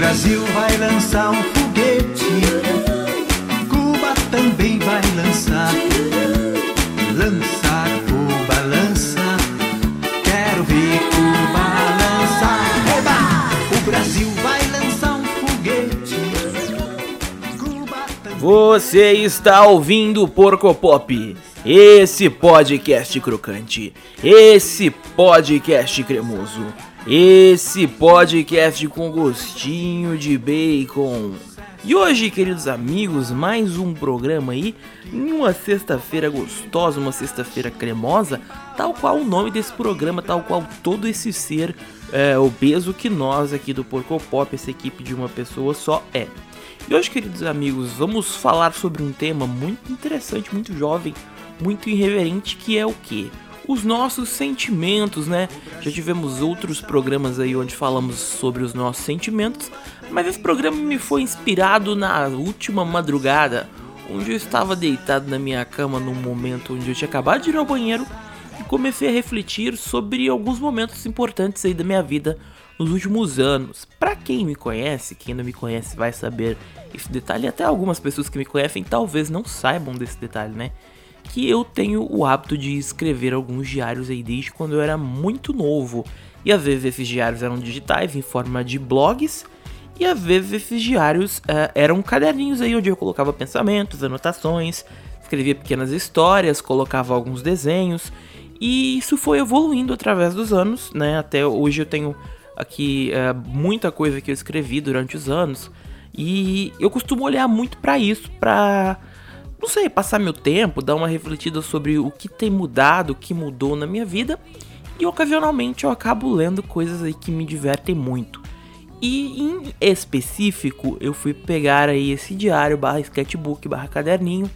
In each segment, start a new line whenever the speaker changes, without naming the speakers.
Brasil vai lançar um foguete, Cuba também vai lançar. Lançar, Cuba lança, quero ver Cuba lançar. Eba! O Brasil vai lançar um foguete, Cuba também.
Você está ouvindo Porco Pop, esse podcast crocante, esse podcast cremoso, esse podcast com gostinho de bacon. E hoje, queridos amigos, mais um programa aí, em uma sexta-feira gostosa, uma sexta-feira cremosa, tal qual o nome desse programa, tal qual todo esse ser é, obeso que nós aqui do Porco Pop, essa equipe de uma pessoa só é. E hoje, queridos amigos, vamos falar sobre um tema muito interessante, muito jovem, muito irreverente, que é o que? Os nossos sentimentos, né? Já tivemos outros programas aí onde falamos sobre os nossos sentimentos, mas esse programa me foi inspirado na última madrugada, onde eu estava deitado na minha cama num momento onde eu tinha acabado de ir ao banheiro e comecei a refletir sobre alguns momentos importantes aí da minha vida nos últimos anos. Pra quem me conhece, quem não me conhece vai saber esse detalhe, até algumas pessoas que me conhecem talvez não saibam desse detalhe, né? Que eu tenho o hábito de escrever alguns diários aí desde quando eu era muito novo. E às vezes esses diários eram digitais em forma de blogs, e às vezes esses diários eh, eram caderninhos aí onde eu colocava pensamentos, anotações, escrevia pequenas histórias, colocava alguns desenhos. E isso foi evoluindo através dos anos, né? Até hoje eu tenho aqui é, muita coisa que eu escrevi durante os anos. E eu costumo olhar muito para isso, pra, não sei, passar meu tempo, dar uma refletida sobre o que tem mudado, o que mudou na minha vida. E ocasionalmente eu acabo lendo coisas aí que me divertem muito. E em específico, eu fui pegar aí esse diário barra sketchbook barra caderninho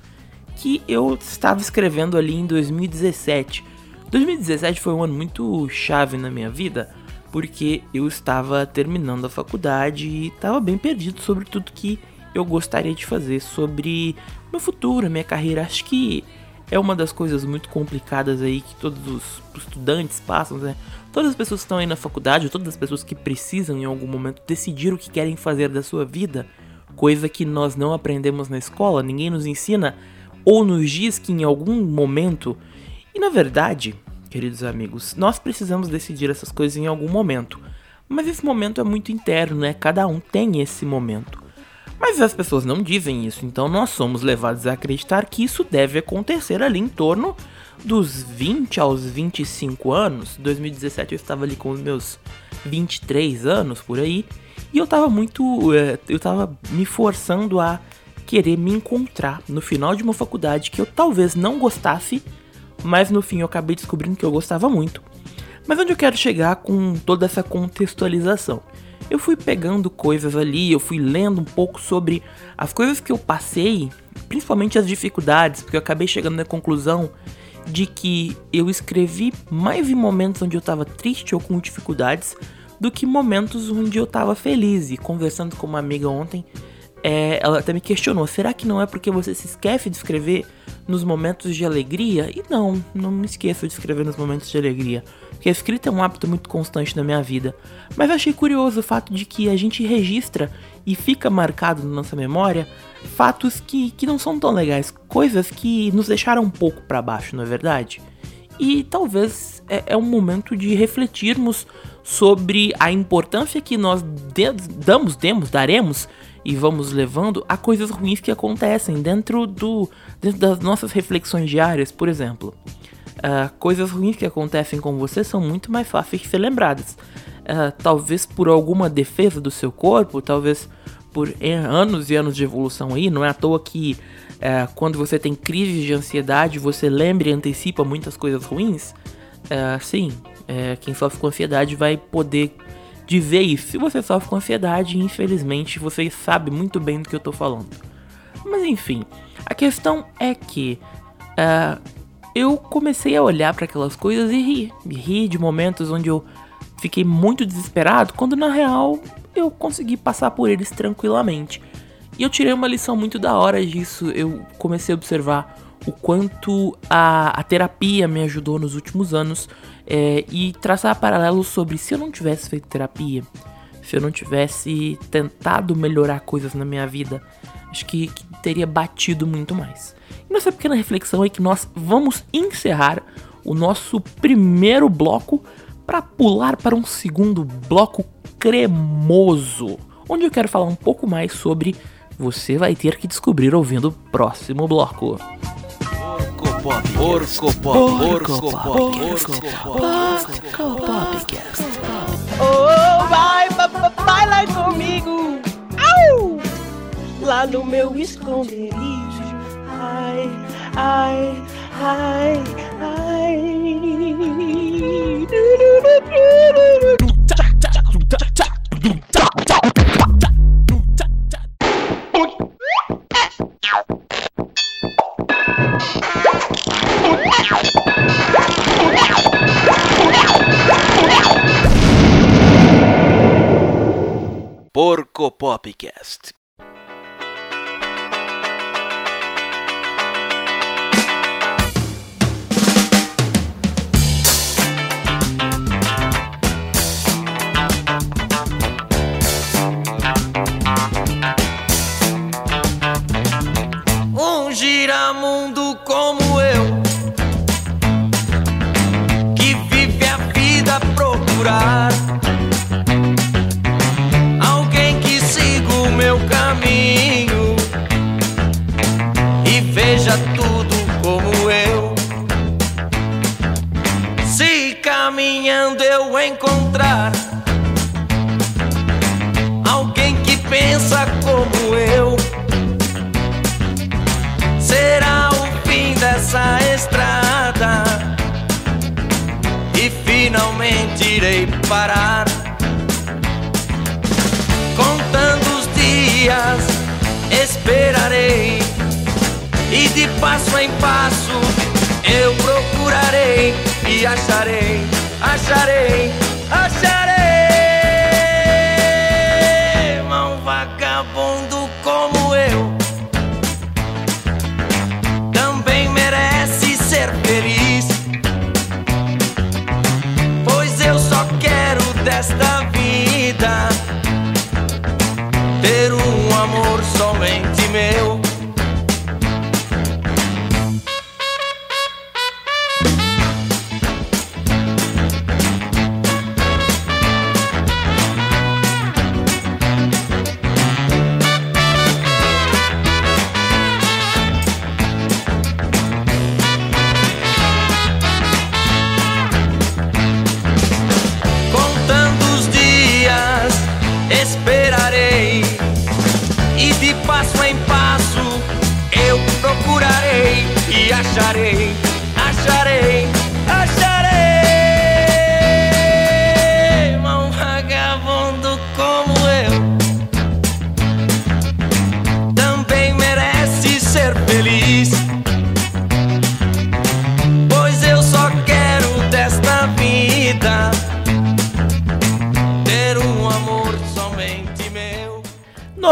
que eu estava escrevendo ali em 2017. 2017 foi um ano muito chave na minha vida, porque eu estava terminando a faculdade e estava bem perdido sobre tudo que eu gostaria de fazer sobre meu futuro, minha carreira. Acho que é uma das coisas muito complicadas aí que todos os estudantes passam, né? Todas as pessoas que estão aí na faculdade, todas as pessoas que precisam em algum momento decidir o que querem fazer da sua vida, coisa que nós não aprendemos na escola, ninguém nos ensina ou nos diz que em algum momento, e na verdade, queridos amigos, nós precisamos decidir essas coisas em algum momento. Mas esse momento é muito interno, né? Cada um tem esse momento. Mas as pessoas não dizem isso, então nós somos levados a acreditar que isso deve acontecer ali em torno dos 20 aos 25 anos. 2017 eu estava ali com os meus 23 anos por aí, e eu tava muito. é, eu tava me forçando a querer me encontrar no final de uma faculdade que eu talvez não gostasse, mas no fim eu acabei descobrindo que eu gostava muito. Mas onde eu quero chegar com toda essa contextualização? Eu fui pegando coisas ali, eu fui lendo um pouco sobre as coisas que eu passei, principalmente as dificuldades, porque eu acabei chegando na conclusão de que eu escrevi mais em momentos onde eu tava triste ou com dificuldades do que momentos onde eu tava feliz. E conversando com uma amiga ontem, é, ela até me questionou: será que não é porque você se esquece de escrever nos momentos de alegria? E não, não me esqueço de escrever nos momentos de alegria, porque a escrita é um hábito muito constante na minha vida. Mas achei curioso o fato de que a gente registra e fica marcado na nossa memória fatos que, que não são tão legais, coisas que nos deixaram um pouco para baixo, não é verdade? E talvez é, é um momento de refletirmos sobre a importância que nós de- damos, demos, daremos e vamos levando a coisas ruins que acontecem dentro do dentro das nossas reflexões diárias, por exemplo. Ah, coisas ruins que acontecem com você são muito mais fáceis de ser lembradas. Ah, talvez por alguma defesa do seu corpo, talvez por anos e anos de evolução aí, não é à toa que eh, quando você tem crises de ansiedade, você lembra e antecipa muitas coisas ruins. Sim, eh, quem sofre com ansiedade vai poder dizer isso. Se você sofre com ansiedade, infelizmente você sabe muito bem do que eu tô falando. Mas enfim, a questão é que eu comecei a olhar para aquelas coisas e rir. Me rir de momentos onde eu fiquei muito desesperado, quando na real eu consegui passar por eles tranquilamente. E eu tirei uma lição muito da hora disso. Eu comecei a observar o quanto a, a terapia me ajudou nos últimos anos é, e traçar paralelos sobre se eu não tivesse feito terapia, se eu não tivesse tentado melhorar coisas na minha vida, acho que, que teria batido muito mais. E nessa pequena reflexão é que nós vamos encerrar o nosso primeiro bloco para pular para um segundo bloco cremoso, onde eu quero falar um pouco mais sobre você vai ter que descobrir ouvindo o próximo bloco. Porco Pop, Porco Pop, Porco Pop, Porco.
Oh, vai, vai lá comigo. Au! Lá no meu esconderijo. I, I, I.
Porco Popcast.
Encontrar alguém que pensa como eu. Será o fim dessa estrada e finalmente irei parar. Contando os dias, esperarei e de passo em passo eu procurarei e acharei, acharei.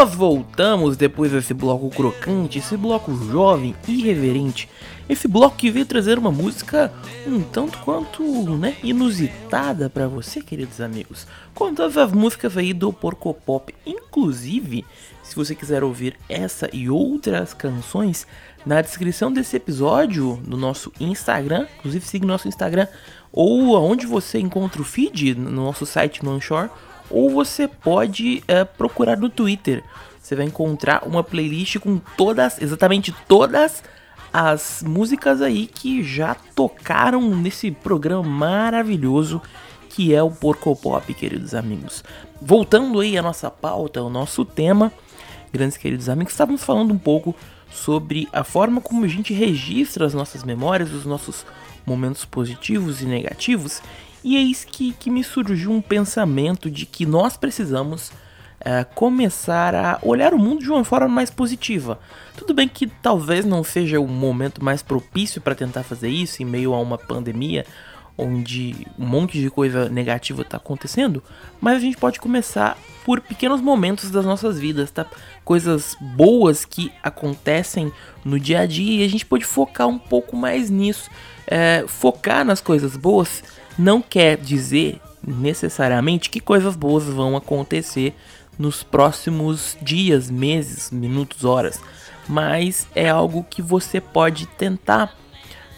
Nós voltamos depois desse bloco crocante, esse bloco jovem, irreverente, esse bloco que veio trazer uma música um tanto quanto, né, inusitada pra você, queridos amigos. Com todas as músicas aí do Porco Pop, inclusive, se você quiser ouvir essa e outras canções, na descrição desse episódio no nosso Instagram, inclusive siga nosso Instagram ou aonde você encontra o feed no nosso site no Anchor, ou você pode é, procurar no Twitter. Você vai encontrar uma playlist com todas, exatamente todas as músicas aí que já tocaram nesse programa maravilhoso que é o Porco Pop, queridos amigos. Voltando aí à nossa pauta, ao nosso tema, grandes queridos amigos, estávamos falando um pouco sobre a forma como a gente registra as nossas memórias, os nossos momentos positivos e negativos. E eis que, que me surgiu um pensamento de que nós precisamos é, começar a olhar o mundo de uma forma mais positiva. Tudo bem que talvez não seja o momento mais propício para tentar fazer isso em meio a uma pandemia onde um monte de coisa negativa está acontecendo, mas a gente pode começar por pequenos momentos das nossas vidas, tá? Coisas boas que acontecem no dia a dia e a gente pode focar um pouco mais nisso. É, focar nas coisas boas não quer dizer necessariamente que coisas boas vão acontecer nos próximos dias, meses, minutos, horas, mas é algo que você pode tentar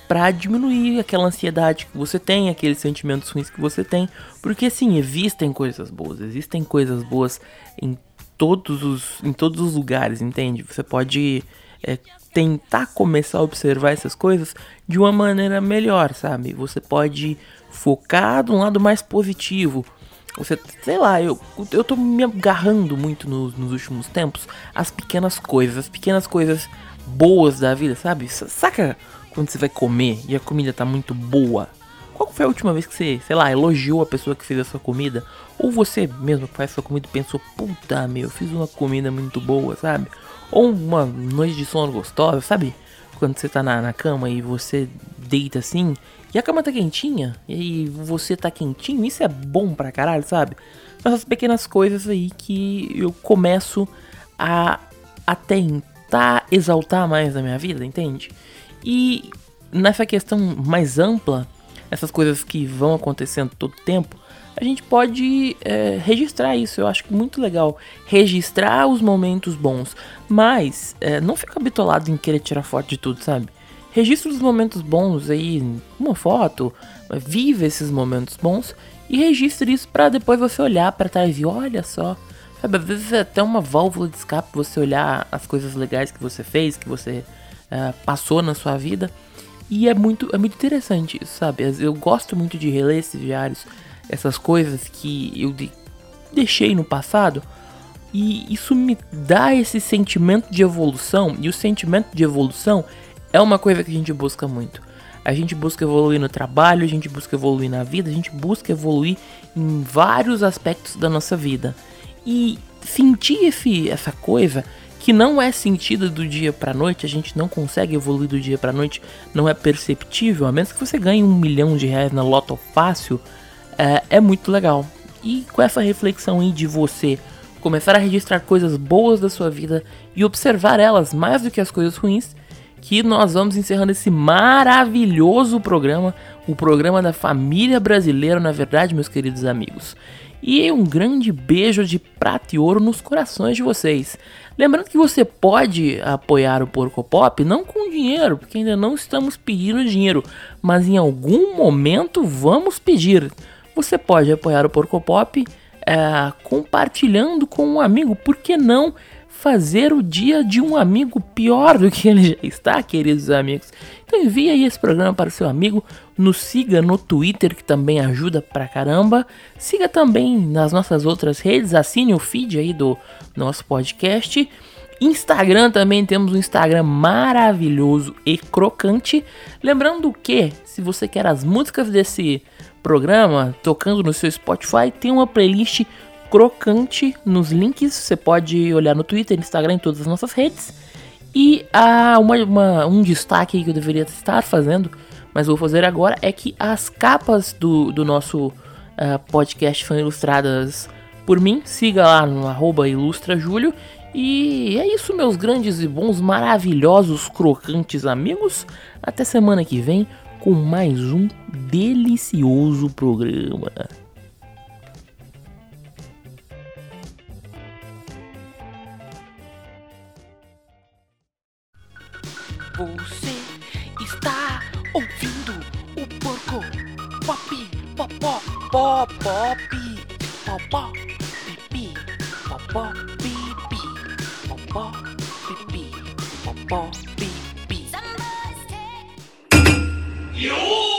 para diminuir aquela ansiedade que você tem, aqueles sentimentos ruins que você tem, porque sim, existem coisas boas, existem coisas boas em todos os em todos os lugares, entende? Você pode é, tentar começar a observar essas coisas de uma maneira melhor, sabe? Você pode focar de um lado mais positivo. Você, sei lá, eu, eu tô me agarrando muito nos, nos últimos tempos as pequenas coisas, as pequenas coisas boas da vida, sabe? Saca quando você vai comer e a comida tá muito boa? Qual foi a última vez que você, sei lá, elogiou a pessoa que fez a sua comida? Ou você mesmo que faz a sua comida pensou, puta meu, eu fiz uma comida muito boa, sabe? Ou uma noite de sono gostosa, sabe? Quando você tá na, na cama e você deita assim e a cama tá quentinha e você tá quentinho, isso é bom pra caralho, sabe? Essas pequenas coisas aí que eu começo a, a tentar exaltar mais na minha vida, entende? E nessa questão mais ampla, essas coisas que vão acontecendo todo tempo, a gente pode é, registrar isso. Eu acho muito legal registrar os momentos bons, mas é, não fica bitolado em querer tirar foto de tudo, sabe? Registra os momentos bons aí, uma foto, vive esses momentos bons e registre isso para depois você olhar para trás e olha só. Sabe, às vezes é até uma válvula de escape você olhar as coisas legais que você fez, que você uh, passou na sua vida. E é muito, é muito interessante isso, sabe? Eu gosto muito de reler esses diários, essas coisas que eu de deixei no passado. E isso me dá esse sentimento de evolução. E o sentimento de evolução é uma coisa que a gente busca muito. A gente busca evoluir no trabalho, a gente busca evoluir na vida, a gente busca evoluir em vários aspectos da nossa vida. E sentir esse, essa coisa que não é sentido do dia para noite, a gente não consegue evoluir do dia para noite, não é perceptível, a menos que você ganhe um milhão de reais na loto fácil, é, é muito legal. E com essa reflexão aí de você começar a registrar coisas boas da sua vida e observar elas mais do que as coisas ruins, que nós vamos encerrando esse maravilhoso programa, o programa da família brasileira, na verdade, meus queridos amigos. E um grande beijo de prata e ouro nos corações de vocês. Lembrando que você pode apoiar o Porco Pop não com dinheiro, porque ainda não estamos pedindo dinheiro, mas em algum momento vamos pedir. Você pode apoiar o Porco Pop é, compartilhando com um amigo, por que não fazer o dia de um amigo pior do que ele já está, queridos amigos? Então envie aí esse programa para o seu amigo, nos siga no Twitter, que também ajuda pra caramba. Siga também nas nossas outras redes, assine o feed aí do nosso podcast. Instagram também temos um Instagram maravilhoso e crocante. Lembrando que, se você quer as músicas desse programa tocando no seu Spotify, tem uma playlist crocante nos links. Você pode olhar no Twitter, Instagram, em todas as nossas redes. E ah, uma, uma, um destaque que eu deveria estar fazendo mas vou fazer agora é que as capas do, do nosso uh, podcast são ilustradas por mim. Siga lá no arroba ilustrajúlio. E é isso, meus grandes e bons, maravilhosos, crocantes amigos. Até semana que vem com mais um delicioso programa.
Você está ouvindo o porco pop, popó, pó, pop, popó, pipi, popó, pipi, popó, pipi, popó, pipi. Yo!